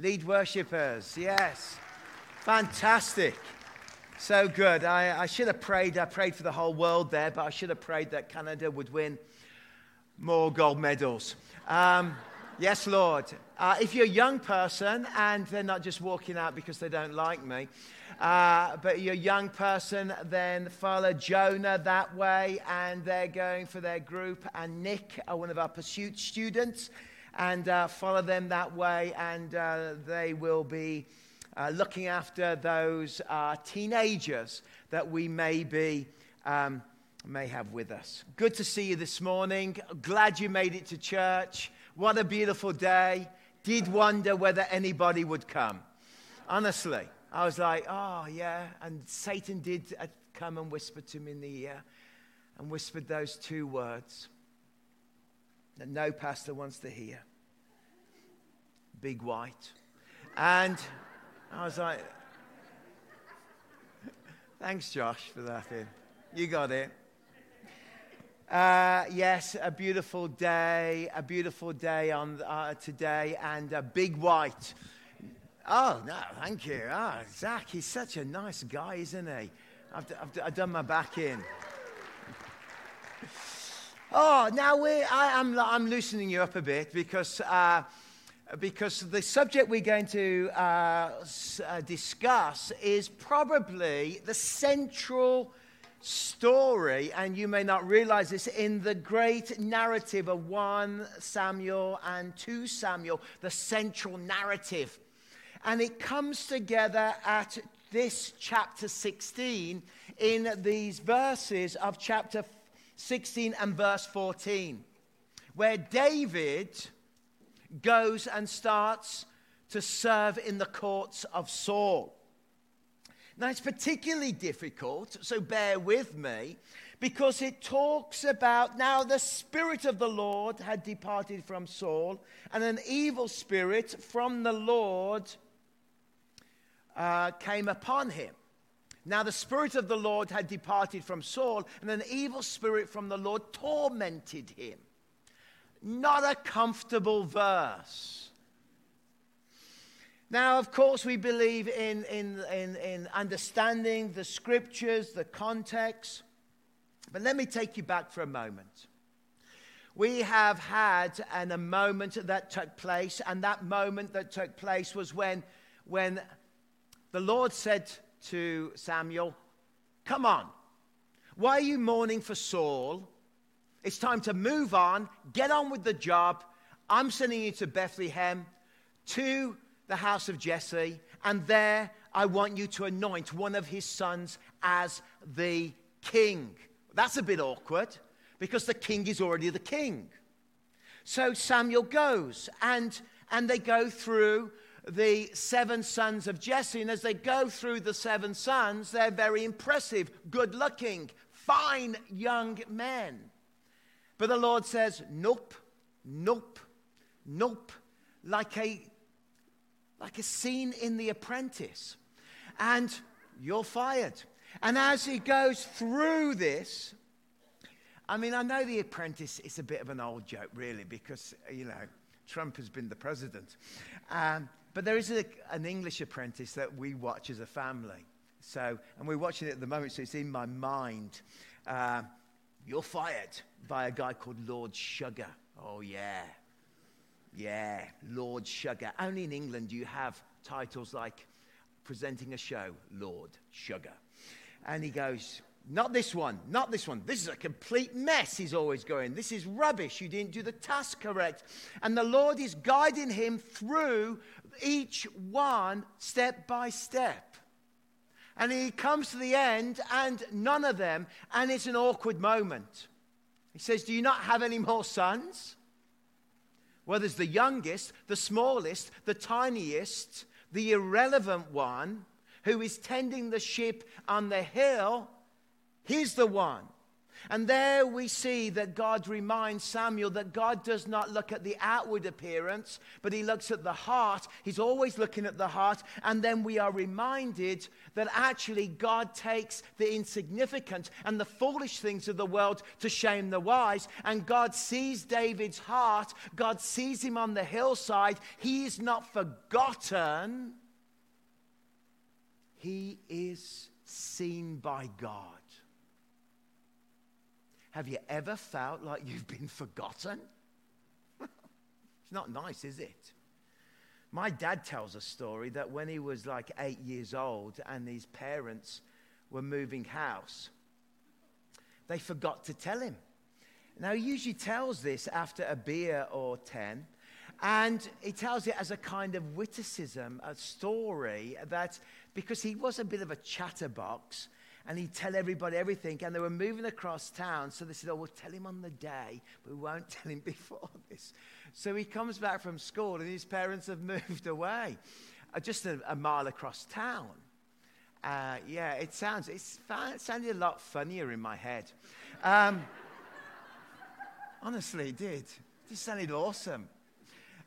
Lead worshippers, yes. Fantastic. So good. I, I should have prayed. I prayed for the whole world there, but I should have prayed that Canada would win more gold medals. Um, yes, Lord. Uh, if you're a young person and they're not just walking out because they don't like me, uh, but you're a young person, then follow Jonah that way, and they're going for their group. And Nick, one of our pursuit students, and uh, follow them that way, and uh, they will be uh, looking after those uh, teenagers that we may be. Um, may have with us. Good to see you this morning. Glad you made it to church. What a beautiful day. Did wonder whether anybody would come. Honestly, I was like, oh, yeah. And Satan did uh, come and whisper to me in the ear and whispered those two words that no pastor wants to hear big white. And I was like, thanks, Josh, for that. You got it. Uh, yes, a beautiful day, a beautiful day on uh, today, and a big white. Oh no, thank you. Oh, Zach, he's such a nice guy, isn't he? I've, I've, I've done my back in. Oh, now we I, am I'm, I'm loosening you up a bit because, uh, because the subject we're going to uh, uh, discuss is probably the central story, and you may not realize this, in the great narrative of 1 Samuel and 2 Samuel, the central narrative. And it comes together at this chapter 16 in these verses of chapter 16 and verse 14, where David goes and starts to serve in the courts of Saul. Now, it's particularly difficult, so bear with me, because it talks about now the Spirit of the Lord had departed from Saul, and an evil spirit from the Lord uh, came upon him. Now, the Spirit of the Lord had departed from Saul, and an evil spirit from the Lord tormented him. Not a comfortable verse. Now, of course, we believe in, in, in, in, understanding the scriptures, the context. But let me take you back for a moment. We have had an, a moment that took place, and that moment that took place was when, when the Lord said to Samuel, Come on, why are you mourning for Saul? It's time to move on, get on with the job. I'm sending you to Bethlehem to the house of Jesse, and there I want you to anoint one of his sons as the king. That's a bit awkward because the king is already the king. So Samuel goes, and, and they go through the seven sons of Jesse. And as they go through the seven sons, they're very impressive, good looking, fine young men. But the Lord says, Nope, nope, nope, like a like a scene in The Apprentice. And you're fired. And as he goes through this, I mean, I know The Apprentice is a bit of an old joke, really, because, you know, Trump has been the president. Um, but there is a, an English apprentice that we watch as a family. So, and we're watching it at the moment, so it's in my mind. Uh, you're fired by a guy called Lord Sugar. Oh, yeah. Yeah, Lord Sugar. Only in England do you have titles like presenting a show, Lord Sugar. And he goes, Not this one, not this one. This is a complete mess, he's always going. This is rubbish. You didn't do the task correct. And the Lord is guiding him through each one step by step. And he comes to the end, and none of them, and it's an awkward moment. He says, Do you not have any more sons? Well, there's the youngest, the smallest, the tiniest, the irrelevant one who is tending the sheep on the hill. He's the one. And there we see that God reminds Samuel that God does not look at the outward appearance, but he looks at the heart. He's always looking at the heart. And then we are reminded that actually God takes the insignificant and the foolish things of the world to shame the wise. And God sees David's heart, God sees him on the hillside. He is not forgotten, he is seen by God. Have you ever felt like you've been forgotten? it's not nice, is it? My dad tells a story that when he was like eight years old and his parents were moving house, they forgot to tell him. Now, he usually tells this after a beer or 10, and he tells it as a kind of witticism, a story that because he was a bit of a chatterbox, and he'd tell everybody everything. And they were moving across town. So they said, Oh, we'll tell him on the day, but we won't tell him before this. So he comes back from school, and his parents have moved away uh, just a, a, mile across town. Uh, yeah, it sounds, it's, it sounded a lot funnier in my head. Um, honestly, it did. It sounded awesome.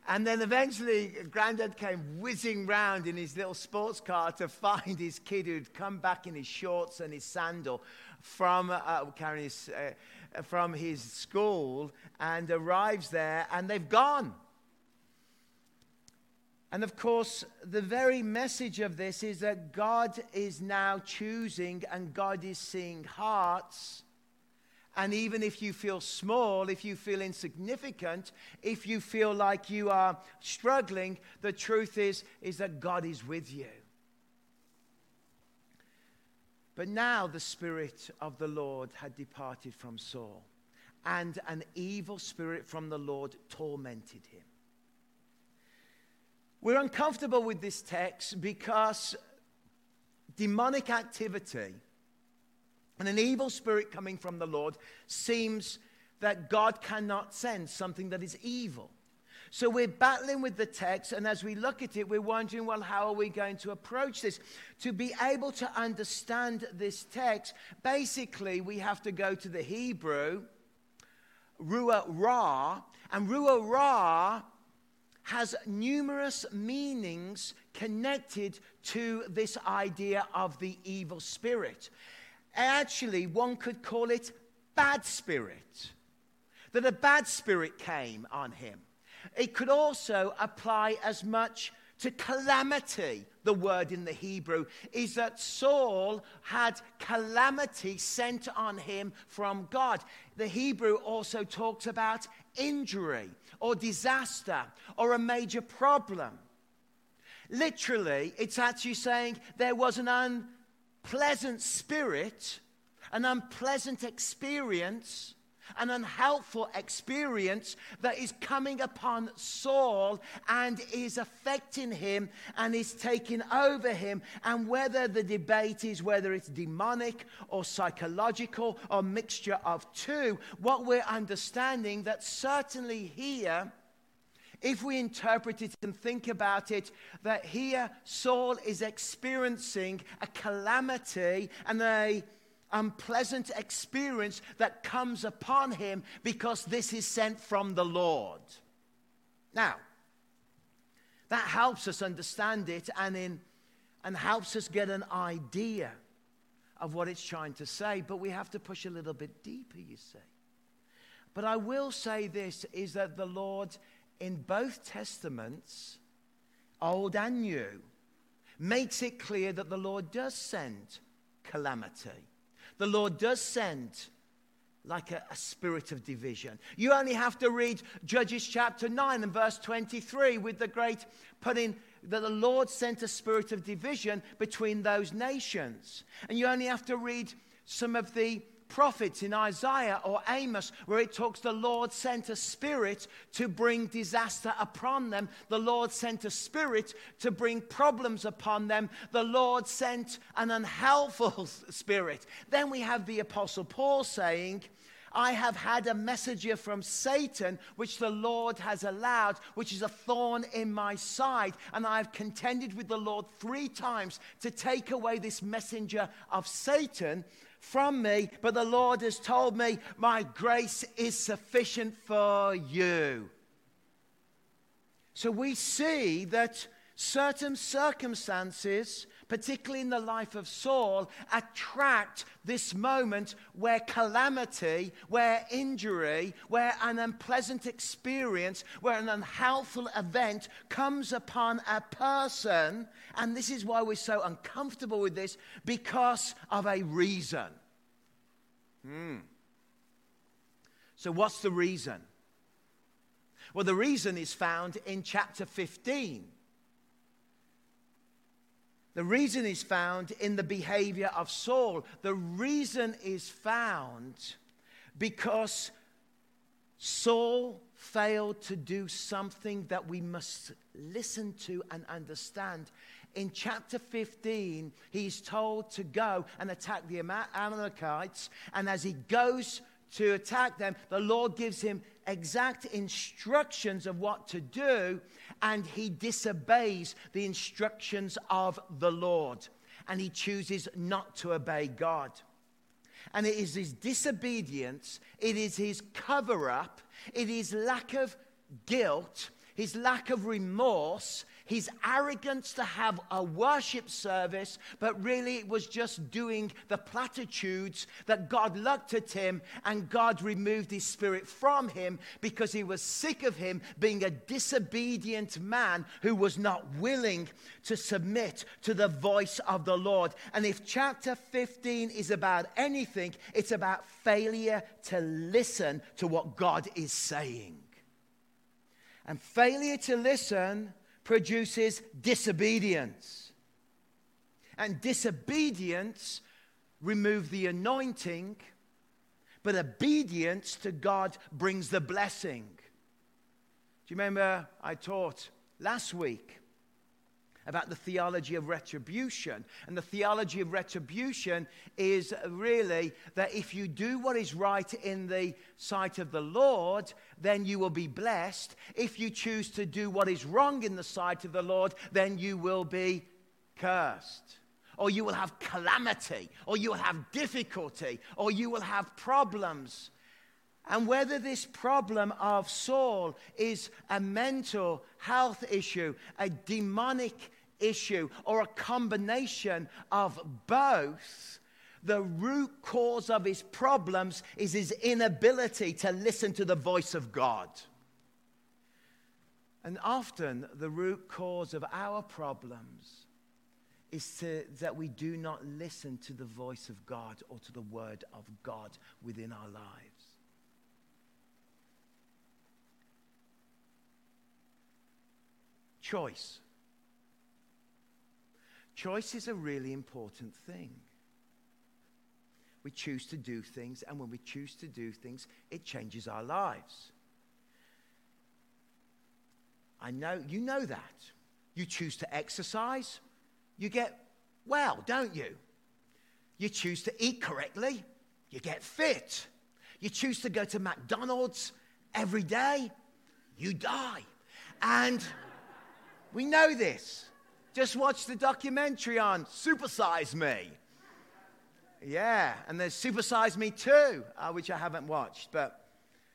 And then eventually, Grandad came whizzing round in his little sports car to find his kid who'd come back in his shorts and his sandal from, uh, carrying his, uh, from his school and arrives there, and they've gone. And of course, the very message of this is that God is now choosing and God is seeing hearts and even if you feel small, if you feel insignificant, if you feel like you are struggling, the truth is, is that God is with you. But now the Spirit of the Lord had departed from Saul, and an evil spirit from the Lord tormented him. We're uncomfortable with this text because demonic activity and an evil spirit coming from the Lord seems that God cannot send something that is evil. So we're battling with the text, and as we look at it, we're wondering, well, how are we going to approach this? To be able to understand this text, basically, we have to go to the Hebrew, Ruah Ra, and Ruah Ra has numerous meanings connected to this idea of the evil spirit. Actually, one could call it bad spirit. That a bad spirit came on him. It could also apply as much to calamity. The word in the Hebrew is that Saul had calamity sent on him from God. The Hebrew also talks about injury or disaster or a major problem. Literally, it's actually saying there was an un unpleasant spirit, an unpleasant experience, an unhelpful experience that is coming upon Saul and is affecting him and is taking over him. And whether the debate is whether it's demonic or psychological or mixture of two, what we're understanding that certainly here if we interpret it and think about it, that here Saul is experiencing a calamity and a unpleasant experience that comes upon him because this is sent from the Lord. Now, that helps us understand it and, in, and helps us get an idea of what it's trying to say, but we have to push a little bit deeper, you see. But I will say this is that the Lord in both Testaments, Old and New, makes it clear that the Lord does send calamity. The Lord does send like a, a, spirit of division. You only have to read Judges chapter 9 and verse 23 with the great putting that the Lord sent a spirit of division between those nations. And you only have to read some of the prophets in Isaiah or Amos, where it talks the Lord sent a spirit to bring disaster upon them. The Lord sent a spirit to bring problems upon them. The Lord sent an unhelpful spirit. Then we have the Apostle Paul saying, I have had a messenger from Satan, which the Lord has allowed, which is a thorn in my side. And I have contended with the Lord three times to take away this messenger of Satan from me, but the Lord has told me, My grace is sufficient for you. So we see that certain circumstances, particularly in the life of Saul, attract this moment where calamity, where injury, where an unpleasant experience, where an unhelpful event comes upon a person. And this is why we're so uncomfortable with this because of a reason. Hmm. So, what's the reason? Well, the reason is found in chapter 15. The reason is found in the behavior of Saul. The reason is found because Saul failed to do something that we must listen to and understand. In chapter 15, he's told to go and attack the Amalekites. And as he goes to attack them, the Lord gives him exact instructions of what to do, and he disobeys the instructions of the Lord, and he chooses not to obey God. And it is his disobedience, it is his cover up, it is lack of guilt, his lack of remorse, his arrogance to have a worship service, but really it was just doing the platitudes that God looked at him and God removed his spirit from him because he was sick of him being a disobedient man who was not willing to submit to the voice of the Lord. And if chapter 15 is about anything, it's about failure to listen to what God is saying. And failure to listen produces disobedience. And disobedience removes the anointing, but obedience to God brings the blessing. Do you remember I taught last week about the theology of retribution. And the theology of retribution is really that if you do what is right in the sight of the Lord, then you will be blessed. If you choose to do what is wrong in the sight of the Lord, then you will be cursed. Or you will have calamity, or you will have difficulty, or you will have problems. And whether this problem of Saul is a mental health issue, a demonic issue, or a combination of both, the root cause of his problems is his inability to listen to the voice of God. And often the root cause of our problems is to, that we do not listen to the voice of God or to the word of God within our lives. Choice. Choice is a really important thing. We choose to do things, and when we choose to do things, it changes our lives. I know, you know that. You choose to exercise, you get well, don't you? You choose to eat correctly, you get fit. You choose to go to McDonald's every day, you die. And we know this. Just watch the documentary on Supersize Me. Yeah, and there's Supersize Me too, uh, which I haven't watched, but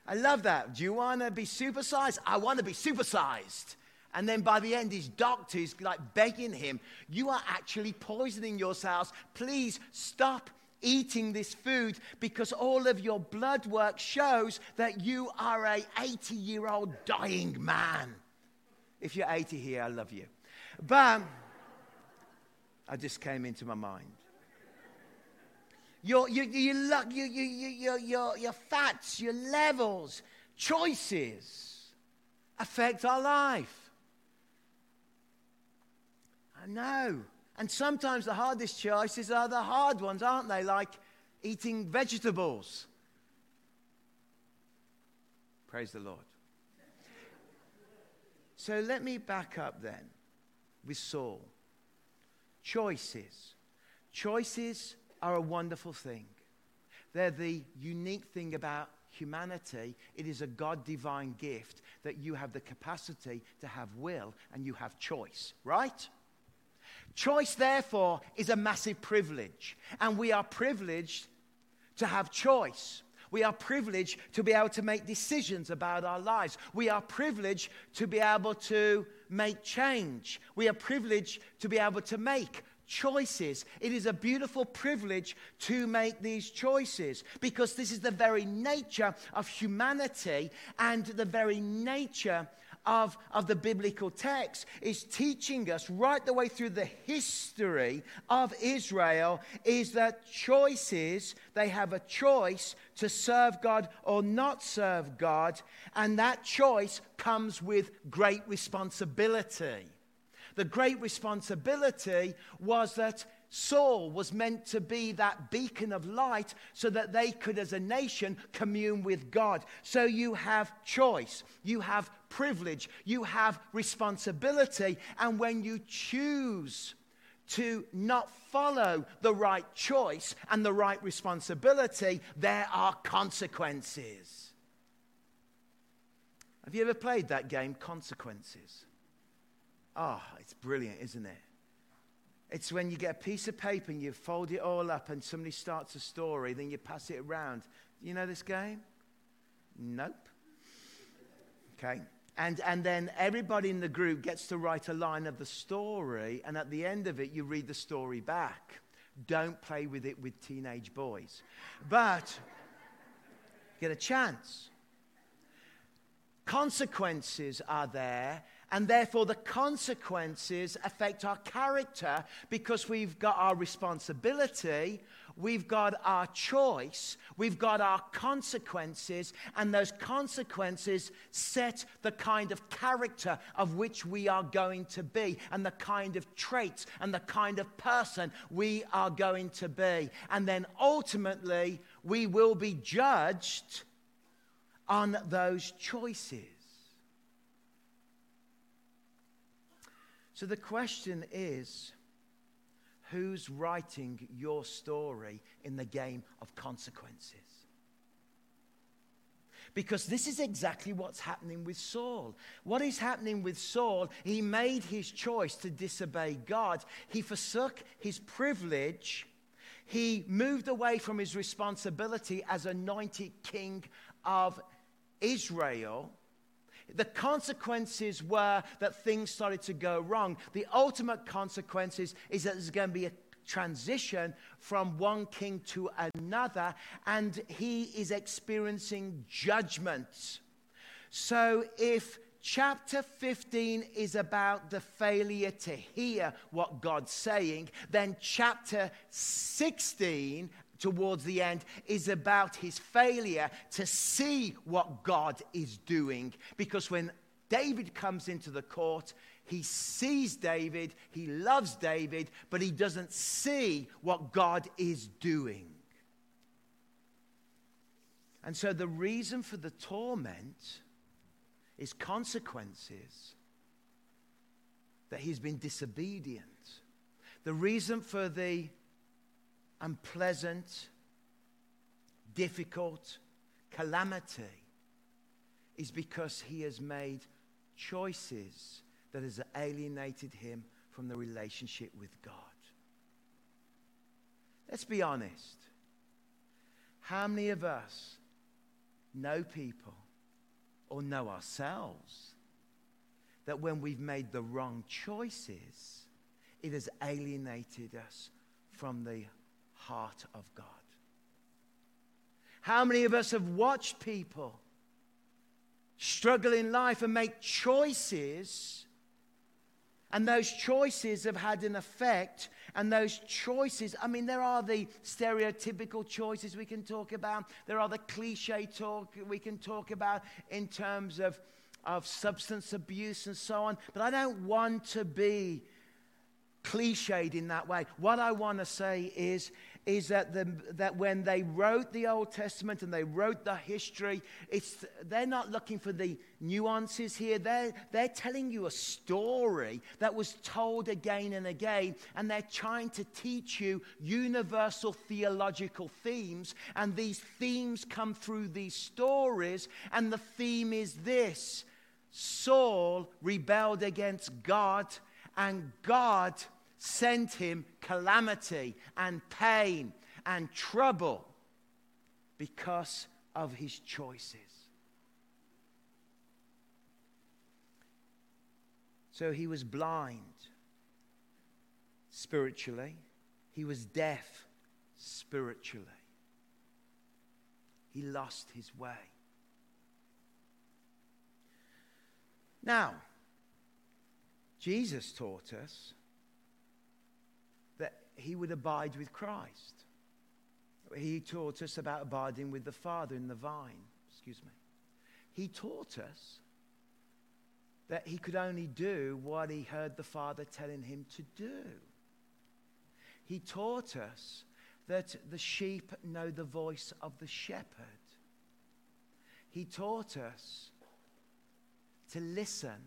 I love that. Do you want to be supersized? I want to be supersized. And then by the end, his doctor is like begging him, You are actually poisoning yourselves. Please stop eating this food because all of your blood work shows that you are a 80 year old dying man. If you're 80 here, I love you. But I just came into my mind. Your, your, your, your, your, your, your fats, your levels, choices affect our life. I know. And sometimes the hardest choices are the hard ones, aren't they? Like eating vegetables. Praise the Lord. So let me back up then with Saul. Choices. Choices are a wonderful thing. They're the unique thing about humanity. It is a God divine gift that you have the capacity to have will and you have choice, right? Choice, therefore, is a massive privilege. And we are privileged to have choice. We are privileged to be able to make decisions about our lives. We are privileged to be able to make change. We are privileged to be able to make choices. It is a beautiful privilege to make these choices because this is the very nature of humanity and the very nature of, of the biblical text is teaching us right the way through the history of Israel is that choices, they have a choice to serve God or not serve God, and that choice comes with great responsibility. The great responsibility was that Saul was meant to be that beacon of light so that they could, as a nation, commune with God. So you have choice, you have privilege, you have responsibility. And when you choose to not follow the right choice and the right responsibility, there are consequences. Have you ever played that game, Consequences? Ah, oh, it's brilliant, isn't it? It's when you get a piece of paper and you fold it all up and somebody starts a story, then you pass it around. You know this game? Nope. Okay. And, and then everybody in the group gets to write a line of the story, and at the end of it, you read the story back. Don't play with it with teenage boys. But get a chance. Consequences are there, and therefore, the consequences affect our character because we've got our responsibility, we've got our choice, we've got our consequences, and those consequences set the kind of character of which we are going to be, and the kind of traits and the kind of person we are going to be. And then ultimately, we will be judged on those choices. So the question is who's writing your story in the game of consequences? Because this is exactly what's happening with Saul. What is happening with Saul? He made his choice to disobey God. He forsook his privilege. He moved away from his responsibility as anointed king of Israel the consequences were that things started to go wrong. The ultimate consequences is that there's going to be a transition from one king to another, and he is experiencing judgment. So if chapter 15 is about the failure to hear what God's saying, then chapter 16 towards the end is about his failure to see what God is doing. Because when David comes into the court, he sees David, he loves David, but he doesn't see what God is doing. And so the reason for the torment is consequences that he's been disobedient. The reason for the unpleasant, difficult calamity is because he has made choices that has alienated him from the relationship with God. Let's be honest. How many of us know people or know ourselves that when we've made the wrong choices, it has alienated us from the heart of God. How many of us have watched people struggle in life and make choices? And those choices have had an effect. And those choices, I mean, there are the stereotypical choices we can talk about. There are the cliche talk we can talk about in terms of, of substance abuse and so on. But I don't want to be cliched in that way. What I want to say is, is that, the, that when they wrote the Old Testament and they wrote the history, it's, they're not looking for the nuances here. They're, they're telling you a story that was told again and again, and they're trying to teach you universal theological themes. And these themes come through these stories, and the theme is this Saul rebelled against God, and God sent him calamity and pain and trouble. because of his choices. So he was blind spiritually, he was deaf spiritually. He lost his way. Now, Jesus taught us he would abide with Christ. He taught us about abiding with the Father in the vine. Excuse me. He taught us that he could only do what he heard the Father telling him to do. He taught us that the sheep know the voice of the shepherd. He taught us to listen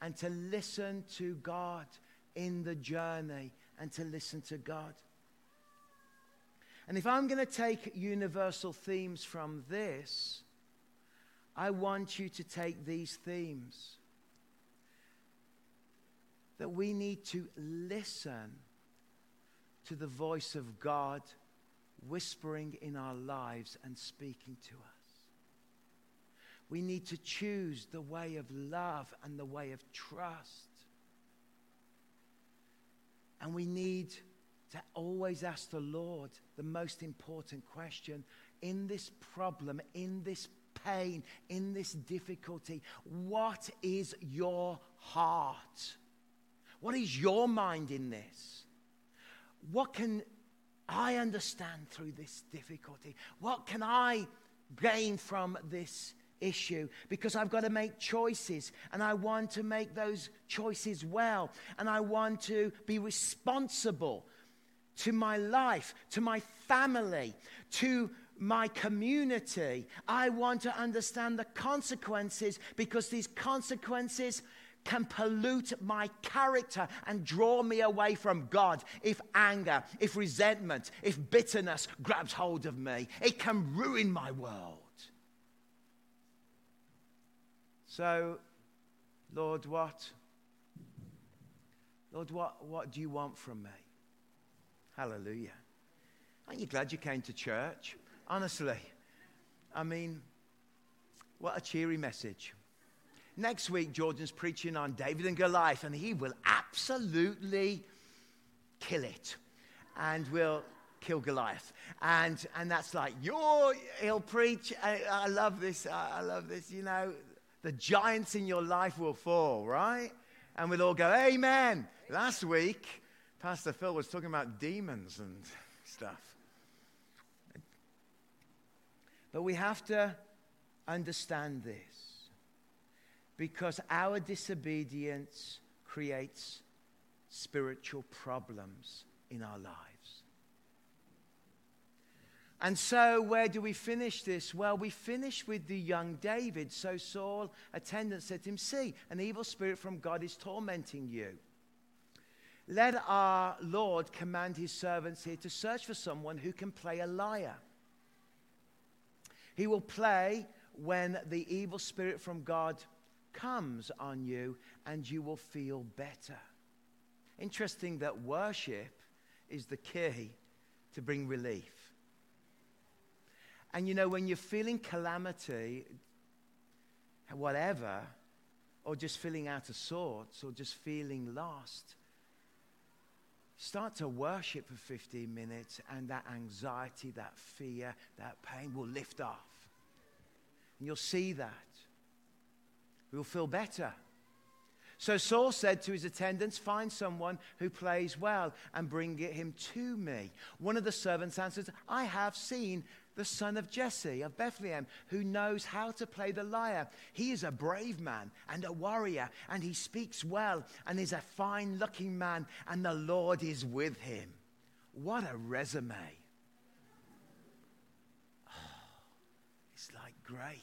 and to listen to God in the journey and to listen to God. And if I'm going to take universal themes from this, I want you to take these themes. That we need to listen to the voice of God whispering in our lives and speaking to us. We need to choose the way of love and the way of trust. And we need to always ask the Lord the most important question in this problem, in this pain, in this difficulty. What is your heart? What is your mind in this? What can I understand through this difficulty? What can I gain from this issue because I've got to make choices and I want to make those choices well and I want to be responsible to my life, to my family, to my community. I want to understand the consequences because these consequences can pollute my character and draw me away from God. If anger, if resentment, if bitterness grabs hold of me, it can ruin my world. So, Lord, what? Lord, what, what do you want from me? Hallelujah. Aren't you glad you came to church? Honestly. I mean, what a cheery message. Next week, Jordan's preaching on David and Goliath, and he will absolutely kill it. And we'll kill Goliath. And, and that's like, you're, he'll preach. I, I love this. I, I love this. You know, the giants in your life will fall, right? And we'll all go, Amen. Last week, Pastor Phil was talking about demons and stuff. But we have to understand this because our disobedience creates spiritual problems in our lives. And so, where do we finish this? Well, we finish with the young David. So, Saul, attendant, said to him, See, an evil spirit from God is tormenting you. Let our Lord command his servants here to search for someone who can play a lyre. He will play when the evil spirit from God comes on you, and you will feel better. Interesting that worship is the key to bring relief. And you know, when you're feeling calamity, whatever, or just feeling out of sorts, or just feeling lost, start to worship for 15 minutes, and that anxiety, that fear, that pain will lift off. And you'll see that. You'll feel better. So Saul said to his attendants, Find someone who plays well and bring him to me. One of the servants answered, I have seen the son of Jesse of Bethlehem, who knows how to play the lyre. He is a brave man and a warrior, and he speaks well and is a fine looking man, and the Lord is with him. What a resume! Oh, it's like great.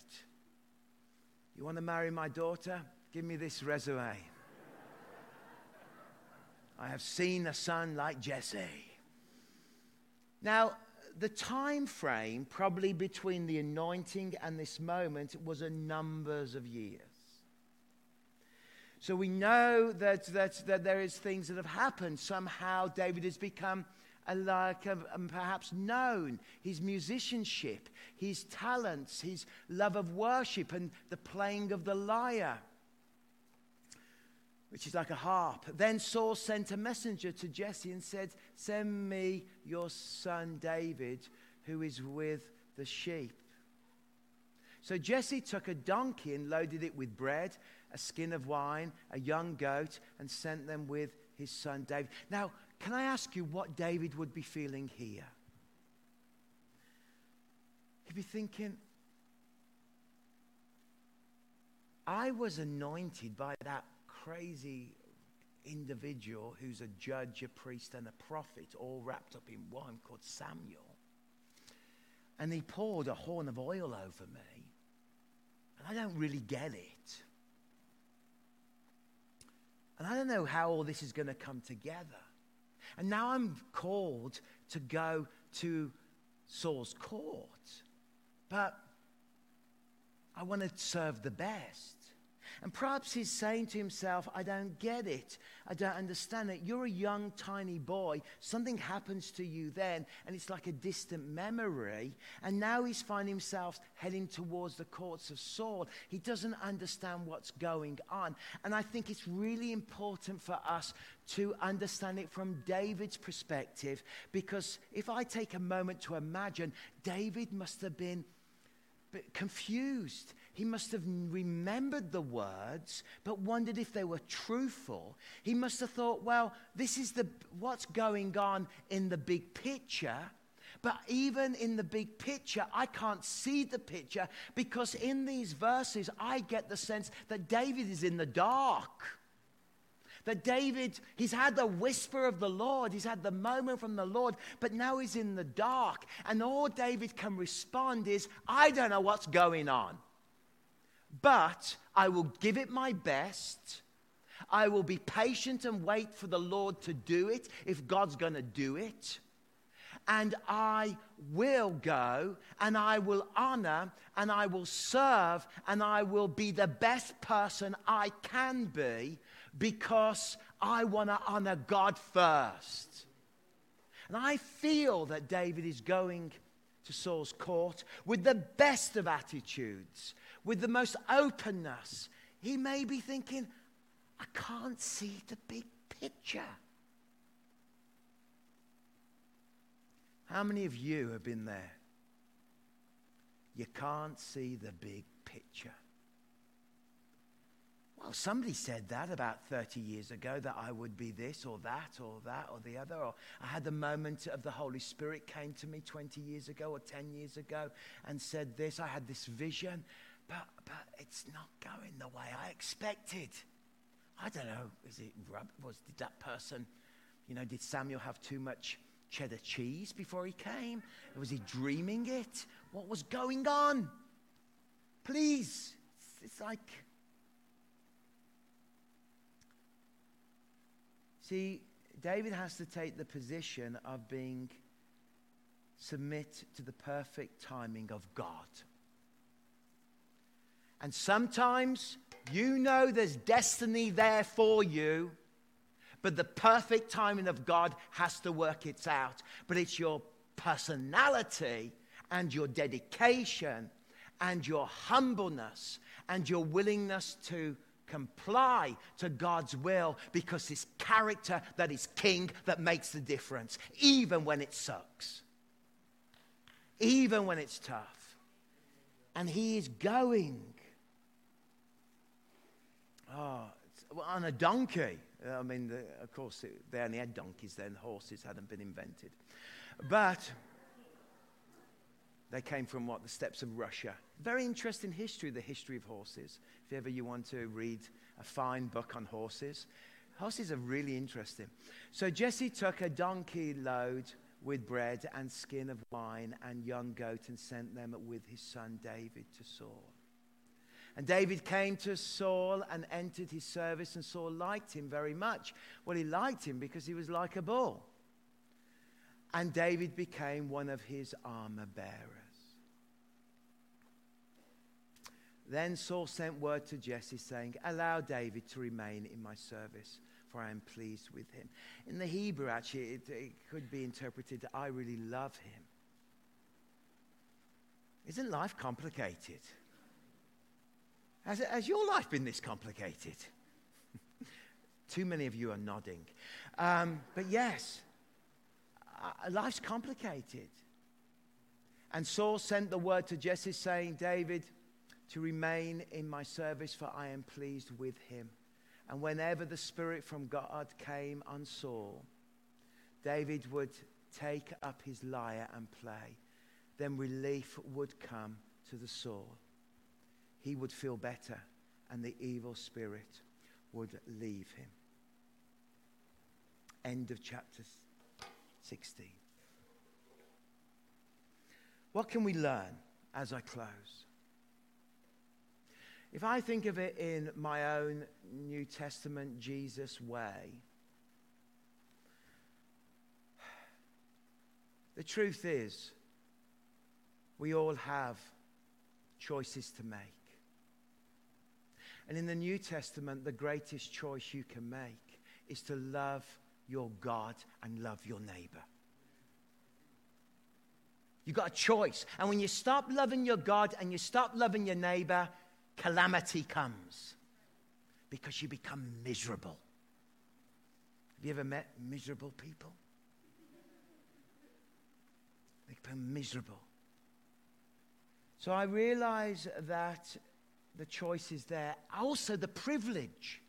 You want to marry my daughter? Give me this resume. I have seen a son like Jesse. Now, the time frame, probably between the anointing and this moment, was a numbers of years. So we know that, that, that there is things that have happened. Somehow David has become a, like um, perhaps known his musicianship, his talents, his love of worship, and the playing of the lyre, which is like a harp. Then Saul sent a messenger to Jesse and said, Send me your son David, who is with the sheep. So Jesse took a donkey and loaded it with bread, a skin of wine, a young goat, and sent them with his son David. Now, can I ask you what David would be feeling here? He'd be thinking, I was anointed by that crazy individual who's a judge, a priest, and a prophet, all wrapped up in one called Samuel. And he poured a horn of oil over me. And I don't really get it. And I don't know how all this is going to come together. And now I'm called to go to Saul's court. But I want to serve the best. And perhaps he's saying to himself, I don't get it. I don't understand it. You're a young, tiny boy. Something happens to you then, and it's like a distant memory. And now he's finding himself heading towards the courts of Saul. He doesn't understand what's going on. And I think it's really important for us to understand it from David's perspective, because if I take a moment to imagine, David must have been confused. He must have remembered the words, but wondered if they were truthful. He must have thought, well, this is the, what's going on in the big picture. But even in the big picture, I can't see the picture because in these verses, I get the sense that David is in the dark. That David, he's had the whisper of the Lord, he's had the moment from the Lord, but now he's in the dark. And all David can respond is, I don't know what's going on, but I will give it my best. I will be patient and wait for the Lord to do it if God's going to do it. And I will go and I will honor and I will serve and I will be the best person I can be because I want to honor God first. And I feel that David is going to Saul's court with the best of attitudes, with the most openness. He may be thinking, I can't see the big picture. How many of you have been there? You can't see the big picture. Well, somebody said that about 30 years ago that I would be this or that or that or the other. Or I had the moment of the Holy Spirit came to me 20 years ago or 10 years ago and said this. I had this vision, but, but it's not going the way I expected. I don't know. Is it was did that person, you know, did Samuel have too much cheddar cheese before he came? Was he dreaming it? What was going on? Please, it's, it's like See, David has to take the position of being submit to the perfect timing of God. And sometimes you know there's destiny there for you, but the perfect timing of God has to work it out. But it's your personality and your dedication and your humbleness and your willingness to comply to God's will because it's character that is king that makes the difference, even when it sucks, even when it's tough. And he is going oh, on a donkey. I mean, the, of course, it, they only had donkeys then, horses hadn't been invented. But they came from what? The steppes of Russia. Very interesting history, the history of horses. If ever you want to read a fine book on horses, horses are really interesting. So Jesse took a donkey load with bread and skin of wine and young goat and sent them with his son David to Saul. And David came to Saul and entered his service, and Saul liked him very much. Well, he liked him because he was like a bull. And David became one of his armor bearers. Then Saul sent word to Jesse, saying, Allow David to remain in my service, for I am pleased with him. In the Hebrew, actually, it, it could be interpreted, I really love him. Isn't life complicated? Has, has your life been this complicated? Too many of you are nodding. Um, but yes, uh, life's complicated. And Saul sent the word to Jesse saying, David, to remain in my service, for I am pleased with him. And whenever the Spirit from God came on Saul, David would take up his lyre and play. Then relief would come to the Saul. He would feel better, and the evil spirit would leave him. End of chapter 16. What can we learn as I close? If I think of it in my own New Testament Jesus way, the truth is, we all have choices to make. And in the New Testament, the greatest choice you can make is to love your God and love your neighbor. You've got a choice. And when you stop loving your God and you stop loving your neighbor, calamity comes because you become miserable. Have you ever met miserable people? They become miserable. So I realize that the choice is there. Also, the privilege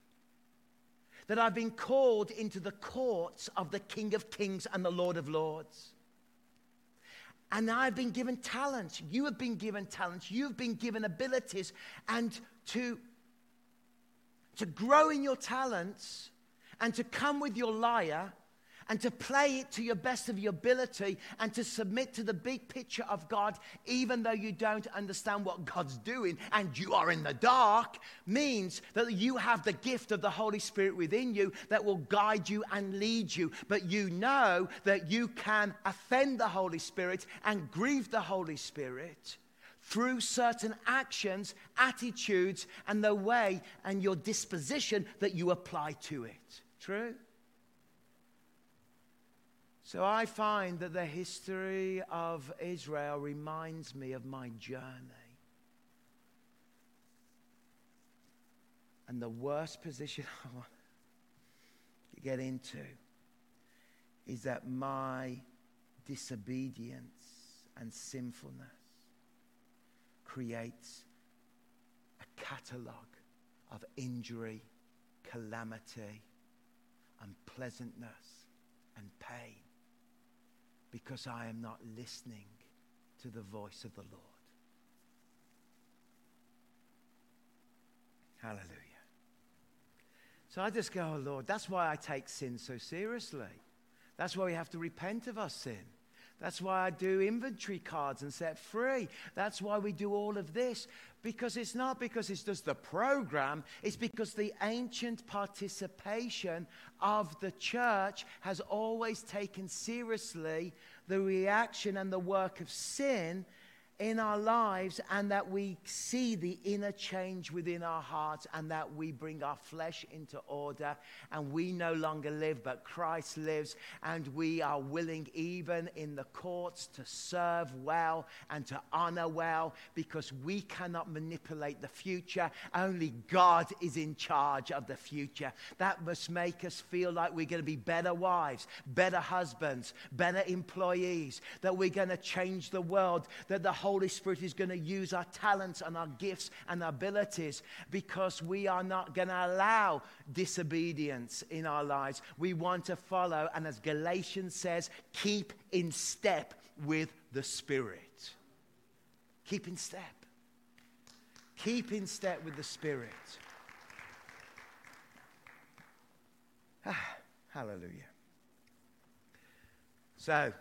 that I've been called into the courts of the King of Kings and the Lord of Lords. And I've been given talents. You have been given talents. You've been given abilities. And to, to grow in your talents and to come with your lyre and to play it to your best of your ability and to submit to the big picture of God, even though you don't understand what God's doing and you are in the dark, means that you have the gift of the Holy Spirit within you that will guide you and lead you. But you know that you can offend the Holy Spirit and grieve the Holy Spirit through certain actions, attitudes, and the way and your disposition that you apply to it. True? So I find that the history of Israel reminds me of my journey. And the worst position I want to get into is that my disobedience and sinfulness creates a catalogue of injury, calamity, unpleasantness, and pain because I am not listening to the voice of the Lord. Hallelujah. So I just go, oh Lord, that's why I take sin so seriously. That's why we have to repent of our sin. That's why I do inventory cards and set free. That's why we do all of this. Because it's not because it's just the program, it's because the ancient participation of the church has always taken seriously the reaction and the work of sin in our lives and that we see the inner change within our hearts and that we bring our flesh into order and we no longer live but Christ lives and we are willing even in the courts to serve well and to honor well because we cannot manipulate the future. Only God is in charge of the future. That must make us feel like we're going to be better wives better husbands better employees that we're going to change the world that the Holy Spirit is going to use our talents and our gifts and abilities because we are not going to allow disobedience in our lives. We want to follow, and as Galatians says, keep in step with the Spirit. Keep in step. Keep in step with the Spirit. Ah, hallelujah. So,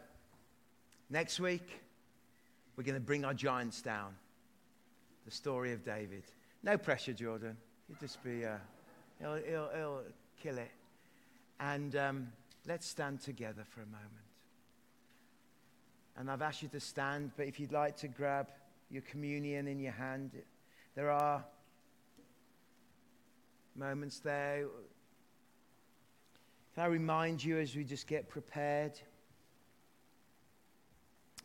next week, we're going to bring our giants down. The story of David. No pressure, Jordan. You just be, uh, he'll, he'll, he'll kill it. And um, let's stand together for a moment. And I've asked you to stand, but if you'd like to grab your communion in your hand, there are moments there. Can I remind you as we just get prepared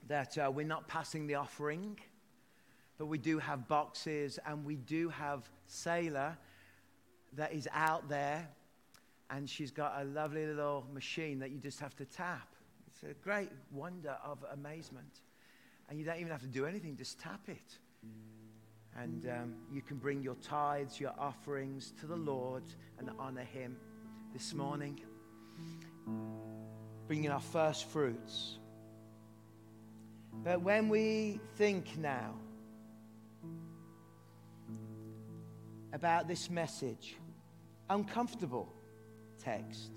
that uh, we're not passing the offering, but we do have boxes and we do have Sailor that is out there, and she's got a lovely little machine that you just have to tap. It's a great wonder of amazement. And you don't even have to do anything, just tap it. And um, you can bring your tithes, your offerings to the Lord and honor Him this morning. Bringing our first fruits. But when we think now about this message, uncomfortable text,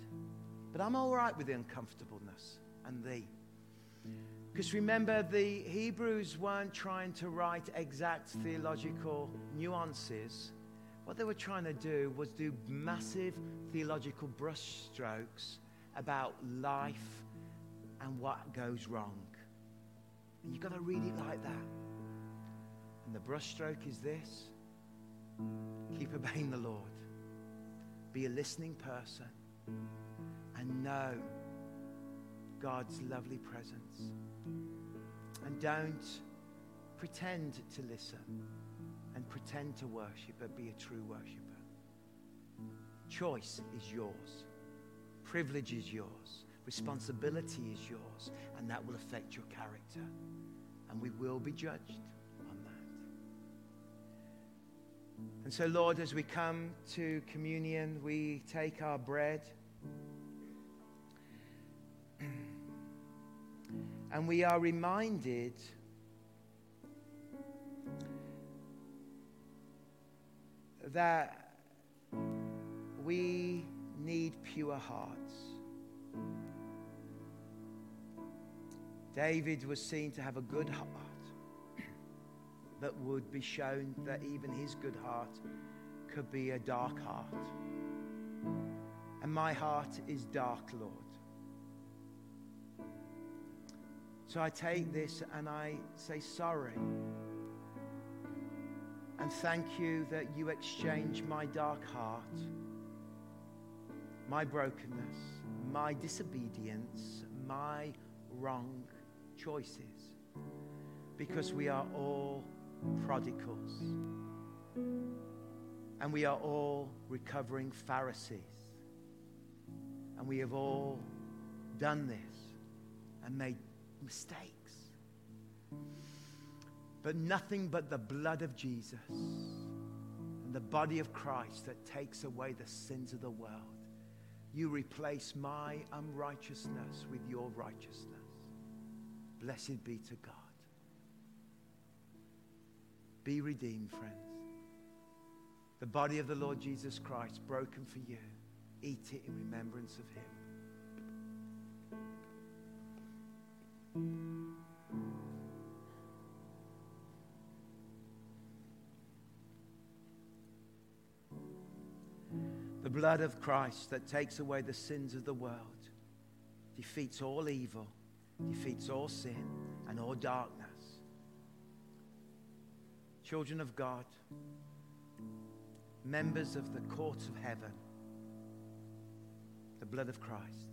but I'm all right with the uncomfortableness and the. Because remember, the Hebrews weren't trying to write exact theological nuances. What they were trying to do was do massive theological brushstrokes about life and what goes wrong. And you've got to read it like that. And the brushstroke is this keep obeying the Lord, be a listening person, and know God's lovely presence. And don't pretend to listen and pretend to worship, but be a true worshiper. Choice is yours, privilege is yours, responsibility is yours, and that will affect your character. And we will be judged on that. And so, Lord, as we come to communion, we take our bread. And we are reminded that we need pure hearts. David was seen to have a good heart, but would be shown that even his good heart could be a dark heart. And my heart is dark, Lord. So I take this and I say sorry. And thank you that you exchange my dark heart, my brokenness, my disobedience, my wrong choices. Because we are all prodigals. And we are all recovering Pharisees. And we have all done this and made mistakes. But nothing but the blood of Jesus and the body of Christ that takes away the sins of the world. You replace my unrighteousness with your righteousness. Blessed be to God. Be redeemed, friends. The body of the Lord Jesus Christ broken for you. Eat it in remembrance of him. The blood of Christ that takes away the sins of the world defeats all evil, defeats all sin and all darkness. Children of God, members of the courts of heaven, the blood of Christ.